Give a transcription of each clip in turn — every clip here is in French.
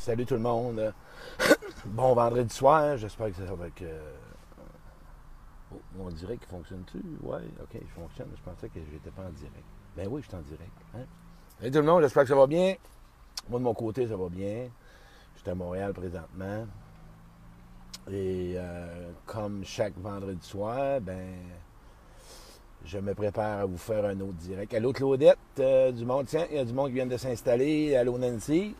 Salut tout le monde. bon vendredi soir. J'espère que ça va être. Oh, mon direct fonctionne-tu? Ouais, ok, il fonctionne. Je pensais que j'étais pas en direct. Ben oui, je suis en direct. Hein? Salut tout le monde, j'espère que ça va bien. Moi, de mon côté, ça va bien. Je suis à Montréal présentement. Et euh, comme chaque vendredi soir, ben je me prépare à vous faire un autre direct. Allô Claudette, euh, du monde, tiens, il y a du monde qui vient de s'installer. Allô Nancy.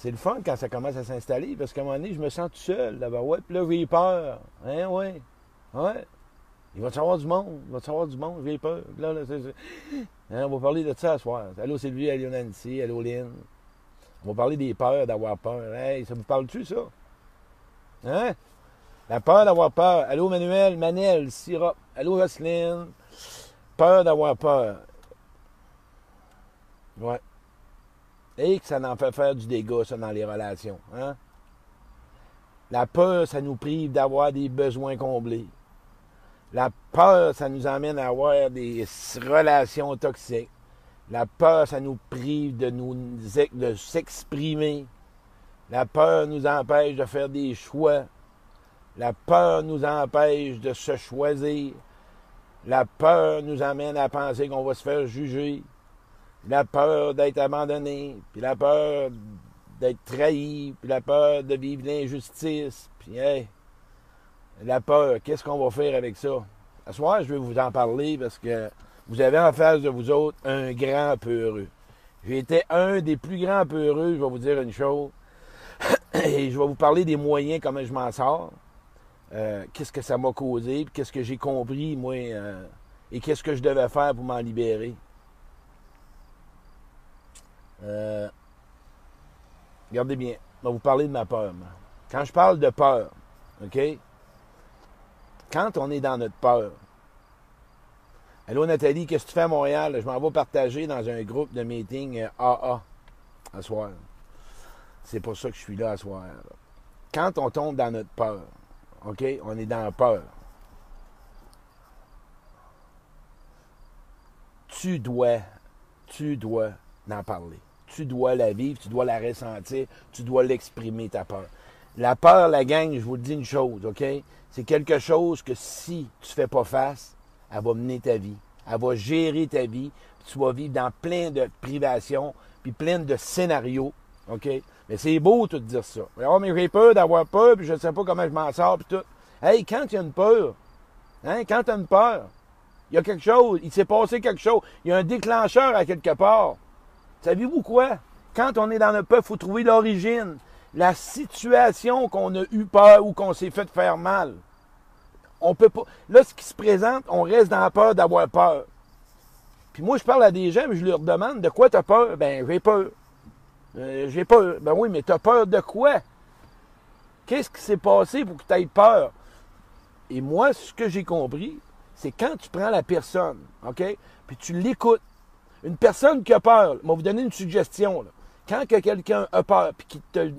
C'est le fun quand ça commence à s'installer, parce qu'à un moment donné, je me sens tout seul. Là-bas. Ouais, puis là, j'ai peur. Hein, ouais. Ouais. Il va te savoir du monde. Il va te savoir du monde. J'ai peur. Là, là, Hein, on va parler de ça ce soir. Allô Sylvie, allô Nancy, allô Lynn. On va parler des peurs, d'avoir peur. Hey, ça vous parle-tu, ça? Hein? La peur d'avoir peur. Allô Manuel, Manel, Syrah. Allô Roselyne. Peur d'avoir peur. Ouais. Et que ça en fait faire du dégât, dans les relations. Hein? La peur, ça nous prive d'avoir des besoins comblés. La peur, ça nous amène à avoir des relations toxiques. La peur, ça nous prive de, nous, de s'exprimer. La peur nous empêche de faire des choix. La peur nous empêche de se choisir. La peur nous amène à penser qu'on va se faire juger. La peur d'être abandonné, puis la peur d'être trahi, puis la peur de vivre l'injustice, puis la peur, qu'est-ce qu'on va faire avec ça? Ce soir, je vais vous en parler parce que vous avez en face de vous autres un grand peureux. J'ai été un des plus grands peureux, je vais vous dire une chose. Et je vais vous parler des moyens, comment je m'en sors. Euh, qu'est-ce que ça m'a causé, qu'est-ce que j'ai compris, moi, euh, et qu'est-ce que je devais faire pour m'en libérer. Euh, regardez bien, je vais vous parler de ma peur. Quand je parle de peur, OK? Quand on est dans notre peur, Allô Nathalie, qu'est-ce que tu fais à Montréal? Je m'en vais partager dans un groupe de meeting AA à soir. C'est pour ça que je suis là à soir. Quand on tombe dans notre peur, OK? On est dans la peur. Tu dois, tu dois en parler. Tu dois la vivre, tu dois la ressentir, tu dois l'exprimer, ta peur. La peur, la gang, je vous dis une chose, OK? C'est quelque chose que si tu ne fais pas face, elle va mener ta vie. Elle va gérer ta vie. tu vas vivre dans plein de privations, puis plein de scénarios. OK? Mais c'est beau tout dire ça. Oh, mais j'ai peur d'avoir peur, puis je ne sais pas comment je m'en sors, puis tout. Hey, quand il y a une peur, hein, quand tu as une peur, il y a quelque chose, il s'est passé quelque chose, il y a un déclencheur à quelque part. Savez-vous quoi? Quand on est dans le peur, il faut trouver l'origine, la situation qu'on a eu peur ou qu'on s'est fait faire mal. On peut pas. Là, ce qui se présente, on reste dans la peur d'avoir peur. Puis moi, je parle à des gens, mais je leur demande de quoi tu as peur? Ben, j'ai peur. Euh, j'ai peur. Ben oui, mais tu as peur de quoi? Qu'est-ce qui s'est passé pour que tu aies peur? Et moi, ce que j'ai compris, c'est quand tu prends la personne, OK? Puis tu l'écoutes. Une personne qui a peur, je vais vous donner une suggestion. Quand que quelqu'un a peur puis qu'il te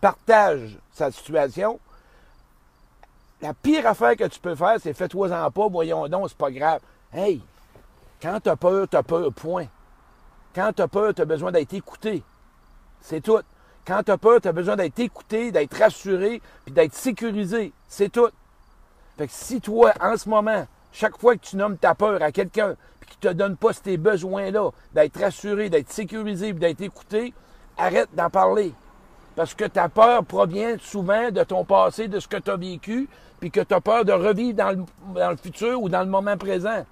partage sa situation, la pire affaire que tu peux faire, c'est fais-toi-en pas, voyons donc, c'est pas grave. Hey, quand tu as peur, tu as peur, point. Quand tu as peur, tu as besoin d'être écouté. C'est tout. Quand tu as peur, tu as besoin d'être écouté, d'être rassuré, puis d'être sécurisé. C'est tout. Fait que si toi, en ce moment, chaque fois que tu nommes ta peur à quelqu'un, puis qu'il ne te donne pas ces besoins-là, d'être rassuré, d'être sécurisé, puis d'être écouté, arrête d'en parler. Parce que ta peur provient souvent de ton passé, de ce que tu as vécu, puis que tu as peur de revivre dans le, futur ou dans le moment présent.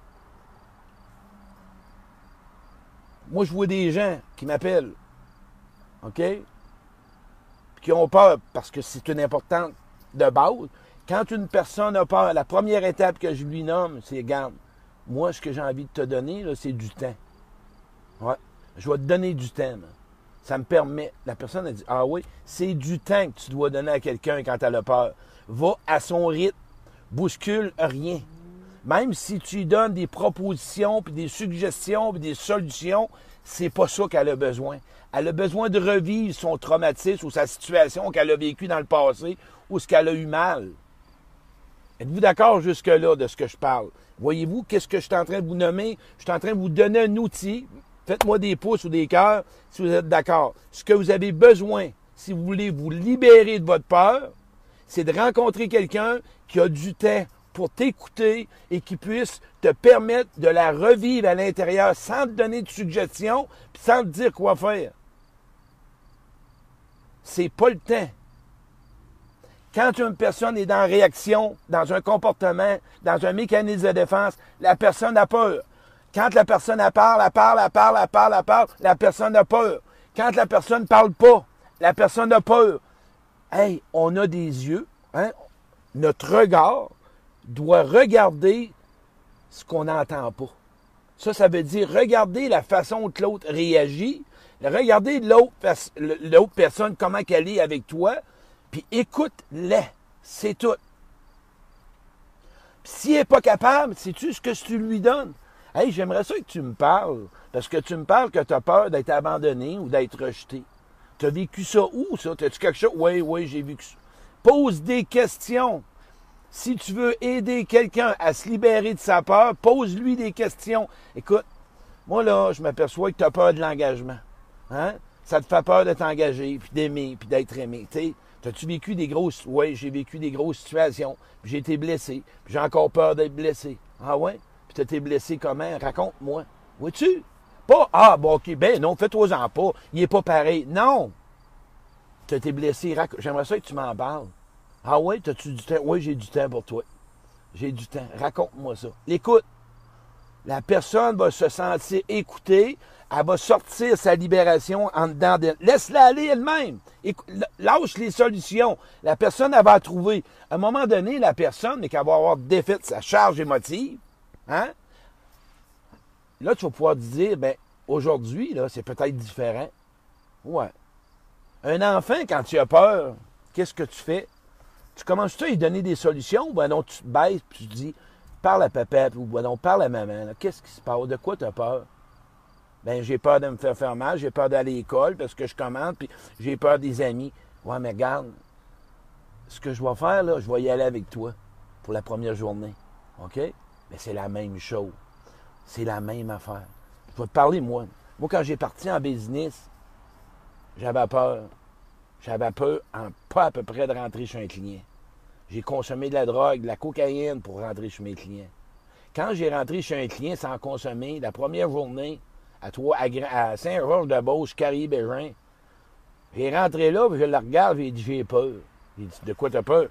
Moi, je vois des gens qui m'appellent, OK? Qui ont peur parce que c'est une importante de base. Quand une personne a peur, la première étape que je lui nomme, c'est garde. Moi, ce que j'ai envie de te donner, c'est du temps. Ouais. Je vais te donner du temps. Ça me permet. La personne a dit Ah oui, c'est du temps que tu dois donner à quelqu'un quand elle a peur. Va à son rythme. Bouscule rien. Même si tu lui donnes des propositions, puis des suggestions, puis des solutions, c'est pas ça qu'elle a besoin. Elle a besoin de revivre son traumatisme ou sa situation qu'elle a vécue dans le passé ou ce qu'elle a eu mal. Êtes-vous d'accord jusque-là de ce que je parle? Voyez-vous, qu'est-ce que je suis en train de vous nommer? Je suis en train de vous donner un outil. Faites-moi des pouces ou des cœurs si vous êtes d'accord. Ce que vous avez besoin, si vous voulez vous libérer de votre peur, c'est de rencontrer quelqu'un qui a du temps pour t'écouter et qui puisse te permettre de la revivre à l'intérieur sans te donner de suggestions, sans te dire quoi faire. C'est pas le temps. Quand une personne est dans réaction, dans un comportement, dans un mécanisme de défense, la personne a peur. Quand la personne elle parle, elle parle, elle parle, elle parle, elle parle, la personne a peur. Quand la personne ne parle pas, la personne a peur. Hey, on a des yeux, hein? notre regard doit regarder ce qu'on n'entend pas. Ça, ça veut dire regarder la façon dont l'autre réagit, regarder l'autre personne, comment qu'elle est avec toi, puis écoute-les. C'est tout. S'il n'est pas capable, sais-tu ce que tu lui donnes? Hey, j'aimerais ça que tu me parles, parce que tu me parles que tu as peur d'être abandonné ou d'être rejeté. Tu as vécu ça où, ça? As-tu quelque chose? Oui, oui, j'ai vécu ça. Pose des questions. Si tu veux aider quelqu'un à se libérer de sa peur, pose-lui des questions. Écoute, moi là, je m'aperçois que tu as peur de l'engagement. Hein? Ça te fait peur d'être engagé, puis d'aimer, puis d'être aimé. T'as-tu vécu des grosses... Oui, j'ai vécu des grosses situations, j'ai été blessé, j'ai encore peur d'être blessé. Ah ouais? Puis t'as été blessé comment? Raconte-moi. Vois-tu? Pas, ah, bon, OK, ben non, fais-toi-en pas. Il est pas pareil. Non! T'as été blessé. J'aimerais ça que tu m'en parles. Ah ouais, t'as-tu du temps? Oui, j'ai du temps pour toi. J'ai du temps. Raconte-moi ça. L'écoute. La personne va se sentir écoutée, elle va sortir sa libération en dedans d'elle. Laisse-la aller elle-même. Lâche les solutions. La personne, elle va trouver. À un moment donné, la personne, mais qu'elle va avoir défait sa charge émotive, hein? Là, tu vas pouvoir te dire, ben, aujourd'hui, là, c'est peut-être différent. Ouais. Un enfant, quand tu as peur, qu'est-ce que tu fais? Tu commences-tu à lui donner des solutions? Ben non, tu te baisses, puis tu dis, parle à papa, ou ben non, parle à maman. Qu'est-ce qui se passe? De quoi tu as peur? Ben, j'ai peur de me faire faire mal, j'ai peur d'aller à l'école parce que je commande, puis j'ai peur des amis. Ouais, mais regarde, ce que je vais faire, là, je vais y aller avec toi pour la première journée. OK? Mais c'est la même chose. C'est la même affaire. Je vais te parler, moi. Moi, quand j'ai parti en business, j'avais peur. J'avais peur, en pas à peu près, de rentrer chez un client. J'ai consommé de la drogue, de la cocaïne pour rentrer chez mes clients. Quand j'ai rentré chez un client sans consommer, la première journée, à, à, Saint-Georges-de-Beauce, Carrier-Bégin. J'ai rentré là, puis je le regarde, j'ai dit, j'ai peur. J'ai dit, de quoi t'as peur?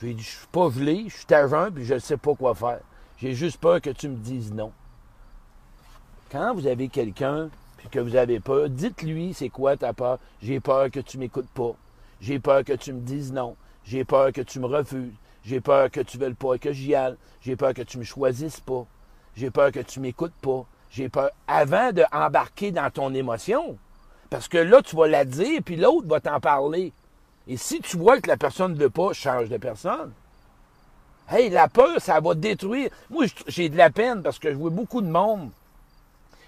J'ai dit, je suis pas gelé, je suis à puis je ne sais pas quoi faire. J'ai juste peur que tu me dises non. Quand vous avez quelqu'un, puis que vous avez peur, dites-lui c'est quoi ta peur? J'ai peur que tu m'écoutes pas. J'ai peur que tu me dises non. J'ai peur que tu me refuses. J'ai peur que tu ne veuilles pas que j'y aille. J'ai peur que tu me choisisses pas. J'ai peur que tu m'écoutes pas. J'ai peur avant d'embarquer dans ton émotion. Parce que là, tu vas la dire, puis l'autre va t'en parler. Et si tu vois que la personne ne veut pas, change de personne. Hey, la peur, ça va détruire. Moi, j'ai de la peine parce que je vois beaucoup de monde,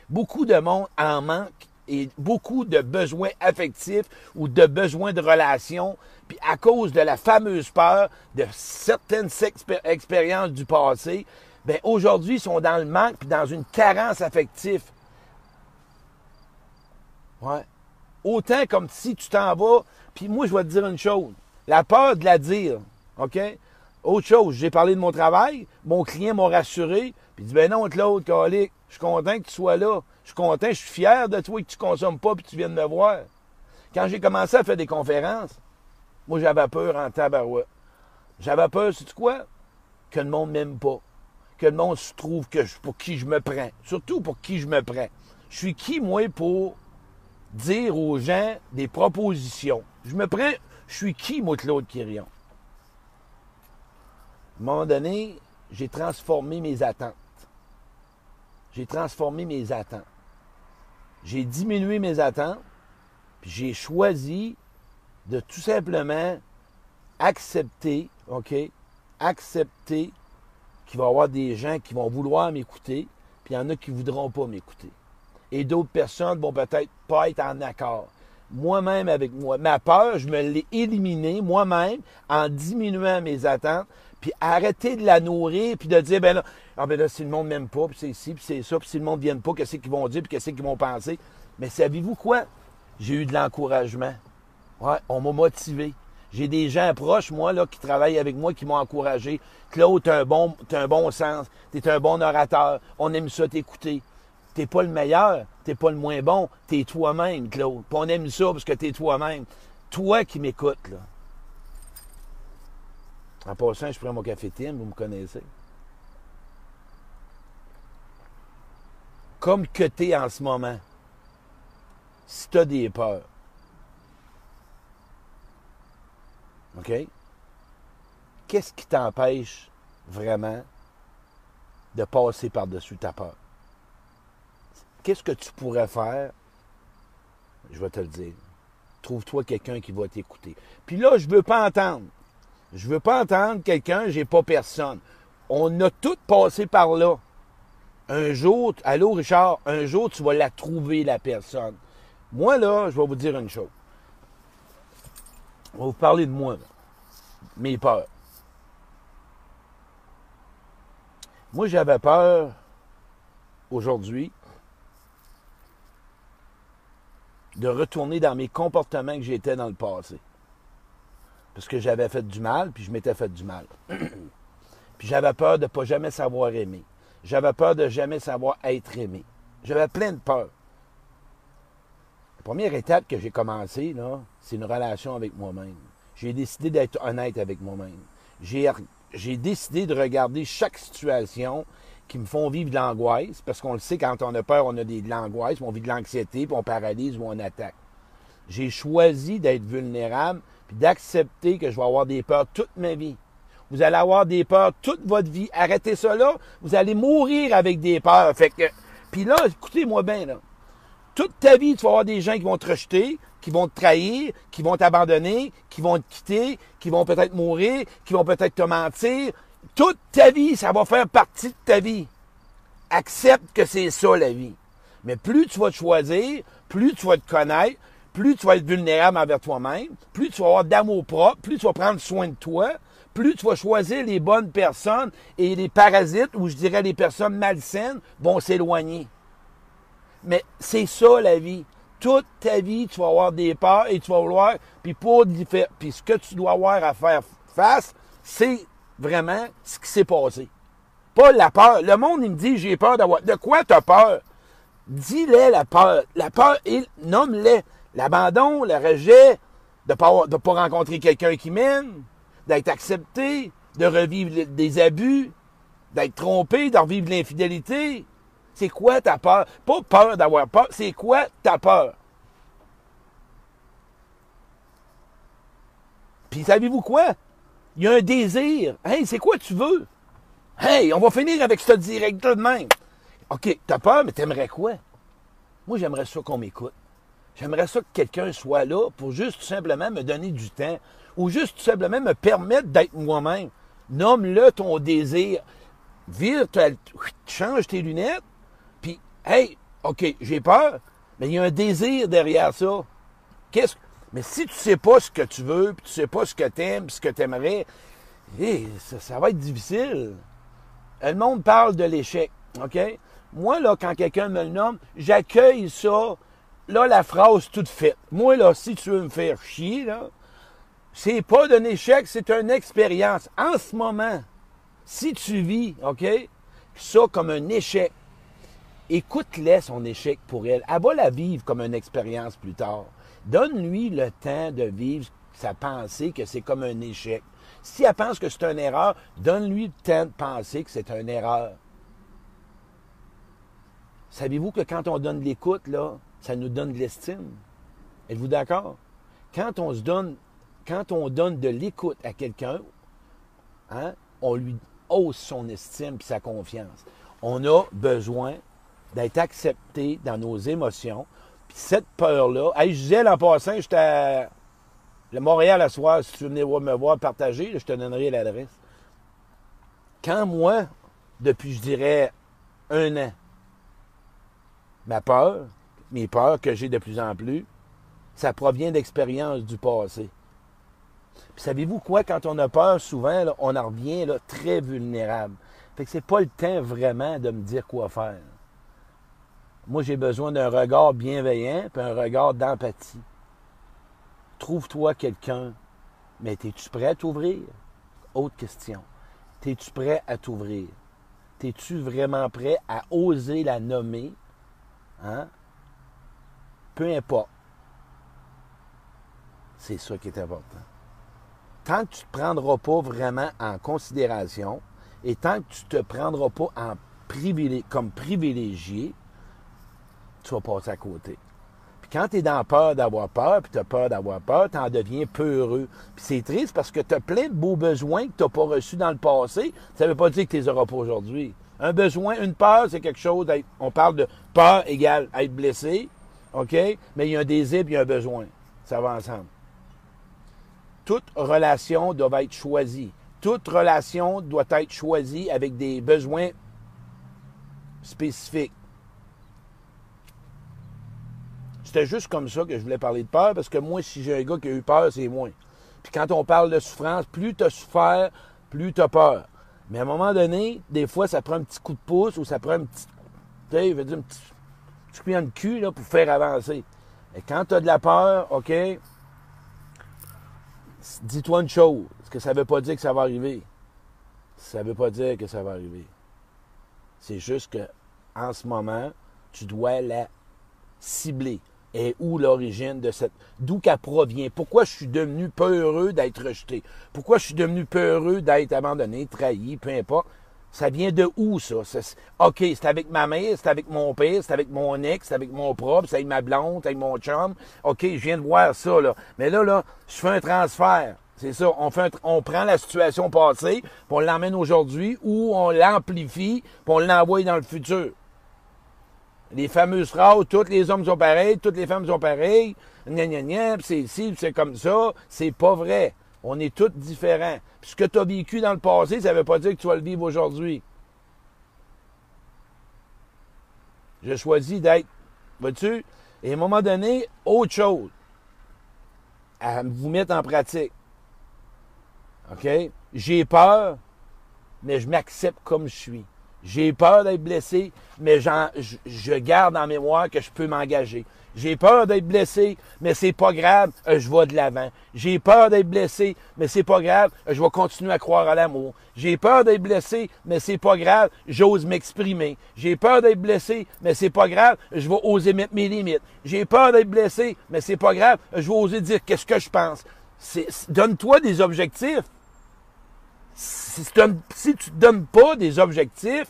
beaucoup de monde en manque et beaucoup de besoins affectifs ou de besoins de relations, puis à cause de la fameuse peur de certaines expériences du passé, ben aujourd'hui, ils sont dans le manque puis dans une carence affective. Ouais. Autant comme si tu t'en vas, puis moi, je vais te dire une chose. La peur de la dire, OK? Autre chose, j'ai parlé de mon travail, mon client m'a rassuré, puis il dit, ben non, Claude, colique, je suis content que tu sois là. Je suis content, je suis fier de toi que tu consommes pas puis tu viennes me voir. Quand j'ai commencé à faire des conférences, moi, j'avais peur en tabarouette. J'avais peur, c'est quoi? Que le monde m'aime pas que le monde se trouve que pour qui je me prends. Surtout pour qui je me prends. Je suis qui, moi, pour dire aux gens des propositions? Je me prends, je suis qui, moi, Claude Quirion? À un moment donné, j'ai transformé mes attentes. J'ai transformé mes attentes. J'ai diminué mes attentes, puis j'ai choisi de tout simplement accepter, OK? Accepter qu'il va y avoir des gens qui vont vouloir m'écouter, puis il y en a qui ne voudront pas m'écouter. Et d'autres personnes vont peut-être pas être en accord. Moi-même avec moi. Ma peur, je me l'ai éliminée moi-même en diminuant mes attentes, puis arrêter de la nourrir, puis de dire, ben là, ah ben là, si le monde m'aime pas, puis c'est ici, puis c'est ça, puis si le monde ne vient pas, qu'est-ce qu'ils vont dire, puis qu'est-ce qu'ils vont penser? Mais savez-vous quoi? J'ai eu de l'encouragement. On m'a motivé. J'ai des gens proches, moi, là, qui travaillent avec moi, qui m'ont encouragé. Claude, t'as un bon, t'as un bon sens, t'es un bon orateur, on aime ça t'écouter. T'es pas le meilleur, t'es pas le moins bon, t'es toi-même, Claude. Puis on aime ça parce que t'es toi-même. Toi qui m'écoutes, là. En passant, je prends mon café Tim, vous me connaissez. Comme que t'es en ce moment, si t'as des peurs, OK? Qu'est-ce qui t'empêche vraiment de passer par-dessus ta peur? Qu'est-ce que tu pourrais faire? Je vais te le dire. Trouve-toi quelqu'un qui va t'écouter. Puis là, je ne veux pas entendre. Je ne veux pas entendre quelqu'un, j'ai pas personne. On a tous passé par là. Un jour, allô Richard, un jour tu vas la trouver, la personne. Moi, là, je vais vous dire une chose. On va vous parler de moi, mes peurs. Moi, j'avais peur aujourd'hui de retourner dans mes comportements que j'étais dans le passé. Parce que j'avais fait du mal, puis je m'étais fait du mal. puis j'avais peur de ne pas jamais savoir aimer. J'avais peur de jamais savoir être aimé. J'avais plein de peurs. Première étape que j'ai commencé, là, c'est une relation avec moi-même. J'ai décidé d'être honnête avec moi-même. J'ai, j'ai décidé de regarder chaque situation qui me font vivre de l'angoisse, parce qu'on le sait, quand on a peur, on a des, de l'angoisse, on vit de l'anxiété, puis on paralyse ou on attaque. J'ai choisi d'être vulnérable, puis d'accepter que je vais avoir des peurs toute ma vie. Vous allez avoir des peurs toute votre vie. Arrêtez ça là, vous allez mourir avec des peurs. Fait que, puis là, écoutez-moi bien, là. Toute ta vie, tu vas avoir des gens qui vont te rejeter, qui vont te trahir, qui vont t'abandonner, qui vont te quitter, qui vont peut-être mourir, qui vont peut-être te mentir, toute ta vie, ça va faire partie de ta vie. Accepte que c'est ça la vie. Mais plus tu vas te choisir, plus tu vas te connaître, plus tu vas être vulnérable envers toi-même, plus tu vas avoir d'amour propre, plus tu vas prendre soin de toi, plus tu vas choisir les bonnes personnes et les parasites, ou je dirais les personnes malsaines, vont s'éloigner. Mais c'est ça la vie. Toute ta vie, tu vas avoir des peurs et tu vas vouloir, puis pour puis ce que tu dois avoir à faire face, c'est vraiment ce qui s'est passé. Pas la peur. Le monde, il me dit, j'ai peur d'avoir. De quoi tu as peur? Dis-le la peur. La peur, nomme-le. L'abandon, le rejet, de ne pas rencontrer quelqu'un qui m'aime, d'être accepté, de revivre des abus, d'être trompé, de revivre l'infidélité. C'est quoi ta peur? Pas peur d'avoir peur, c'est quoi ta peur? Puis savez-vous quoi? Il y a un désir. Hey, c'est quoi tu veux? Hey, on va finir avec ce direct de même. OK, t'as peur, mais t'aimerais quoi? Moi, j'aimerais ça qu'on m'écoute. J'aimerais ça que quelqu'un soit là pour juste tout simplement me donner du temps ou juste tout simplement me permettre d'être moi-même. Nomme-le ton désir. Vire, change tes lunettes, hey, OK, j'ai peur, mais il y a un désir derrière ça. Qu'est-ce que mais si tu ne sais pas ce que tu veux, puis tu sais pas ce que tu aimes, ce que tu aimerais, eh, ça, va être difficile. Le monde parle de l'échec, OK? Moi, là, quand quelqu'un me le nomme, j'accueille ça, là, la phrase toute faite. Moi, là, si tu veux me faire chier, là, c'est pas un échec, c'est une expérience. En ce moment, si tu vis, OK, ça comme un échec, écoute-les son échec pour elle. Elle va la vivre comme une expérience plus tard. Donne-lui le temps de vivre sa pensée que c'est comme un échec. Si elle pense que c'est une erreur, donne-lui le temps de penser que c'est une erreur. Savez-vous que quand on donne l'écoute, là, ça nous donne de l'estime? Êtes-vous d'accord? Quand on se donne, quand on donne de l'écoute à quelqu'un, hein, on lui hausse son estime et sa confiance. On a besoin d'être accepté dans nos émotions cette peur-là. Je disais l'an passant, j'étais à le Montréal à soir, si tu venais me voir partager, je te donnerai l'adresse. Quand moi, depuis, je dirais, un an, ma peur, mes peurs que j'ai de plus en plus, ça provient d'expériences du passé. Puis savez-vous quoi, quand on a peur, souvent, on en revient là, très vulnérable. Fait que c'est pas le temps vraiment de me dire quoi faire. Moi, j'ai besoin d'un regard bienveillant et un regard d'empathie. trouve-toi quelqu'un, mais es-tu prêt à t'ouvrir? Autre question. Es-tu prêt à t'ouvrir? Es-tu vraiment prêt à oser la nommer? Hein? Peu importe. C'est ça qui est important. Tant que tu ne te prendras pas vraiment en considération et tant que tu ne te prendras pas en comme privilégié, tu vas passer à côté. Puis quand tu es dans peur d'avoir peur, puis tu as peur d'avoir peur, tu en deviens peureux. Puis c'est triste parce que tu as plein de beaux besoins que tu n'as pas reçus dans le passé. Ça ne veut pas dire que tu les auras pas aujourd'hui. Un besoin, une peur, c'est quelque chose. On parle de peur égale être blessé, OK? Mais il y a un désir et il y a un besoin. Ça va ensemble. Toute relation doit être choisie. Toute relation doit être choisie avec des besoins spécifiques. C'était juste comme ça que je voulais parler de peur, parce que moi, si j'ai un gars qui a eu peur, c'est moins. Puis quand on parle de souffrance, plus tu as souffert, plus tu as peur. Mais à un moment donné, des fois, ça prend un petit coup de pouce ou ça prend un petit, tu sais, dire un petit, petit coup de cul là, pour faire avancer. Et quand tu as de la peur, OK, dis-toi une chose, ce que ça ne veut pas dire que ça va arriver. Ça ne veut pas dire que ça va arriver. C'est juste que en ce moment, tu dois la cibler. Et où l'origine de cette. D'où qu'elle provient. Pourquoi je suis devenu peu heureux d'être rejeté? Pourquoi je suis devenu peu heureux d'être abandonné, trahi, peu importe? Ça vient de où, ça? OK, c'est avec ma mère, c'est avec mon père, c'est avec mon ex, c'est avec mon propre, c'est avec ma blonde, c'est avec mon chum. OK, je viens de voir ça, là. Mais là, là, je fais un transfert. C'est ça. On, fait on prend la situation passée, puis on l'emmène aujourd'hui, ou on l'amplifie, puis on l'envoie dans le futur. Les fameuses phrases, tous les hommes sont pareils, toutes les femmes sont pareilles, gna gna gna, c'est ici, c'est comme ça, c'est pas vrai. On est tous différents. Puis ce que tu as vécu dans le passé, ça ne veut pas dire que tu vas le vivre aujourd'hui. J'ai choisi d'être, vois-tu, et à un moment donné, autre chose à vous mettre en pratique. OK? J'ai peur, mais je m'accepte comme je suis. J'ai peur d'être blessé, mais je, garde en mémoire que je peux m'engager. J'ai peur d'être blessé, mais c'est pas grave, euh, je vais de l'avant. J'ai peur d'être blessé, mais c'est pas grave, euh, je vais continuer à croire à l'amour. J'ai peur d'être blessé, mais c'est pas grave, j'ose m'exprimer. J'ai peur d'être blessé, mais c'est pas grave, je vais oser mettre mes limites. J'ai peur d'être blessé, mais c'est pas grave, je vais oser dire qu'est-ce que je pense. Donne-toi des objectifs si tu ne te donnes pas des objectifs,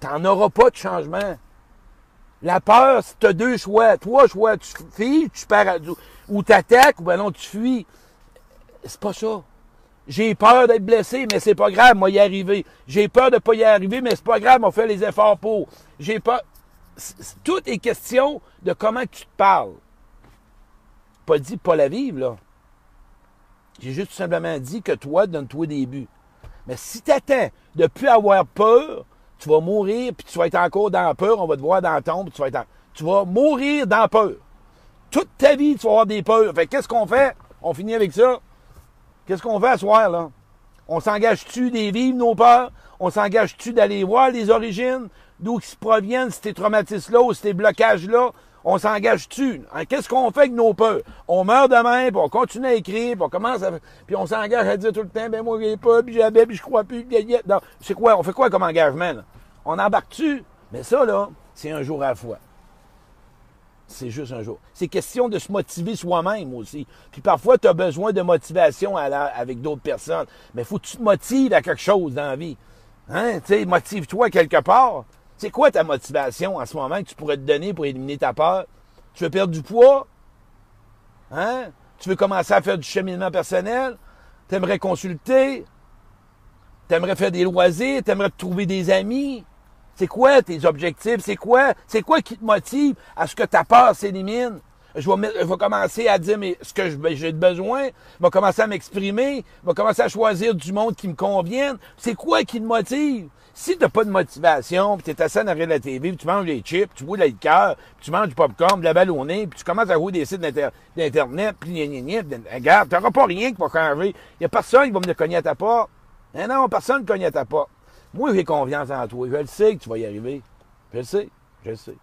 tu n'en auras pas de changement. La peur, tu as deux choix, trois choix. Tu fuis, tu pars, ou tu attaques, ou ben non, tu fuis. C'est pas ça. J'ai peur d'être blessé, mais c'est pas grave, moi y arriver. J'ai peur de pas y arriver, mais c'est pas grave, on fait les efforts pour. J'ai peur. Tout est question de comment tu te parles. Pas dit pas la vivre, là. J'ai juste tout simplement dit que toi, donne-toi des buts. Mais si tu attends de plus avoir peur, tu vas mourir, puis tu vas être encore dans la peur, on va te voir dans la tombe, tu vas, tu vas mourir dans la peur. Toute ta vie, tu vas avoir des peurs. Fait qu'est-ce qu'on fait? On finit avec ça. Qu'est-ce qu'on fait à soir, là? On s'engage-tu des vivre nos peurs? On s'engage-tu d'aller voir les origines? D'où ils proviennent ces traumatismes-là ou ces blocages-là? On s'engage-tu? Hein, qu'est-ce qu'on fait avec nos peurs? On meurt demain, puis on continue à écrire, puis on commence à... Puis on s'engage à dire tout le temps, ben moi, j'ai pas, puis j'avais, puis je crois plus, c'est quoi? On fait quoi comme engagement? On embarque-tu? Mais ça, là, c'est un jour à la fois. C'est juste un jour. C'est question de se motiver soi-même aussi. Puis parfois, tu as besoin de motivation avec d'autres personnes. Mais faut que tu te motives à quelque chose dans la vie. Hein? Tu sais, motive-toi quelque part. C'est quoi ta motivation en ce moment que tu pourrais te donner pour éliminer ta peur? Tu veux perdre du poids? Hein? Tu veux commencer à faire du cheminement personnel? Tu aimerais consulter? Tu aimerais faire des loisirs? Tu aimerais trouver des amis? C'est quoi tes objectifs? C'est quoi? C'est quoi qui te motive à ce que ta peur s'élimine? Je vais, commencer à dire ce que j'ai besoin. Je vais commencer à m'exprimer. Je vais commencer à choisir du monde qui me convienne. C'est quoi qui te motive? Si tu n'as pas de motivation, puis tu es assis derrière la TV, puis tu manges des chips, tu bois de la liqueur, puis tu manges du popcorn, de la ballonnée, puis tu commences à jouer des sites d'Internet, puis gna, gna, gna, regarde, tu n'auras pas rien qui va changer. Il n'y a personne qui va venir cogner à ta porte. Non, non, personne ne cogne à ta porte. Moi, j'ai confiance en toi. Je le sais que tu vas y arriver. Je le sais. Je le sais.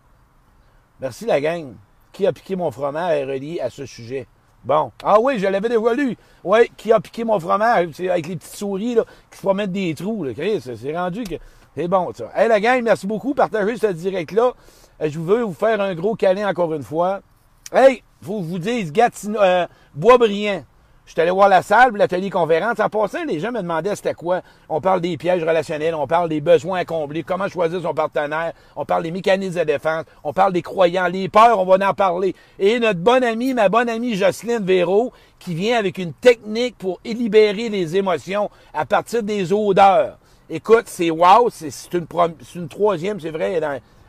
Merci la gang. Qui a piqué mon fromage est relié à ce sujet? Bon. Ah oui, je l'avais déjà lu. Oui, qui a piqué mon fromage, c'est avec les petites souris là, qui se promettent des trous. Là. C'est rendu que. C'est bon, ça. Hey, la gang, merci beaucoup. Partagez ce direct-là. Euh, je veux vous faire un gros câlin encore une fois. Hey, faut que je vous dise, Gatineau, euh, Boisbriand. Je suis allé voir la salle, l'atelier conférence. En passant, les gens me demandaient c'était quoi. On parle des pièges relationnels, on parle des besoins à combler, comment choisir son partenaire, on parle des mécanismes de défense, on parle des croyants, les peurs, on va en parler. Et notre bonne amie, ma bonne amie Jocelyne Véro, qui vient avec une technique pour libérer les émotions à partir des odeurs. Écoute, c'est wow, c'est une, troisième, c'est vrai,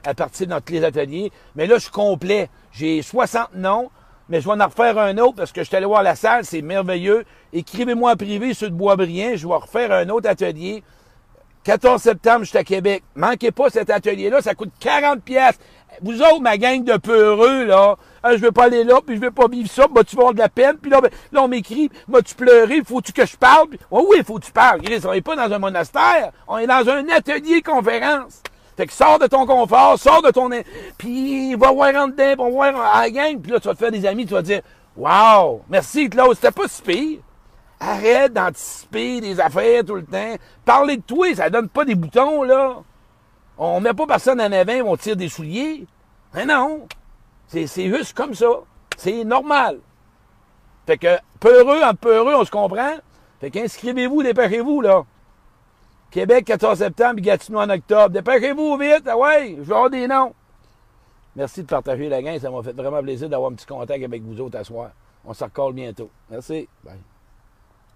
à partir de notre les ateliers. Mais là, je suis complet. J'ai 60 noms mais je vais en refaire un autre parce que je suis allé voir la salle, c'est merveilleux. Écrivez-moi en privé sur le Boisbriand, je vais refaire un autre atelier. 14 septembre, je suis à Québec. Manquez pas cet atelier-là, ça coûte 40 pièces. Vous autres, ma gang de peureux, là, hein, je vais pas aller là, puis je vais pas vivre ça, bah, tu vas de la peine, puis là, ben, là on m'écrit, vas-tu pleurer, faut-tu que je parle? oui, oui, faut que tu parles. On n'est pas dans un monastère, on est dans un atelier conférence. Fait que sors de ton confort, sors de ton... Puis va voir en dedans, va voir à la gang. Puis là, tu vas te faire des amis, tu vas te dire « Wow! Merci, Claude, c'était pas si pire. » Arrête d'anticiper des affaires tout le temps. Parler de toi, ça donne pas des boutons, là. On met pas personne en avant, on tire des souliers. Mais non. C'est juste comme ça. C'est normal. Fait que, peureux en peureux, on se comprend. Fait qu'inscrivez-vous, dépêchez-vous, là. Québec, 14 septembre, Gatineau en octobre. Dépêchez-vous vite, ah ouais, je vais avoir des noms. Merci de partager la gang, ça m'a fait vraiment plaisir d'avoir un petit contact avec vous autres à soir. On se recolle bientôt. Merci. Bye.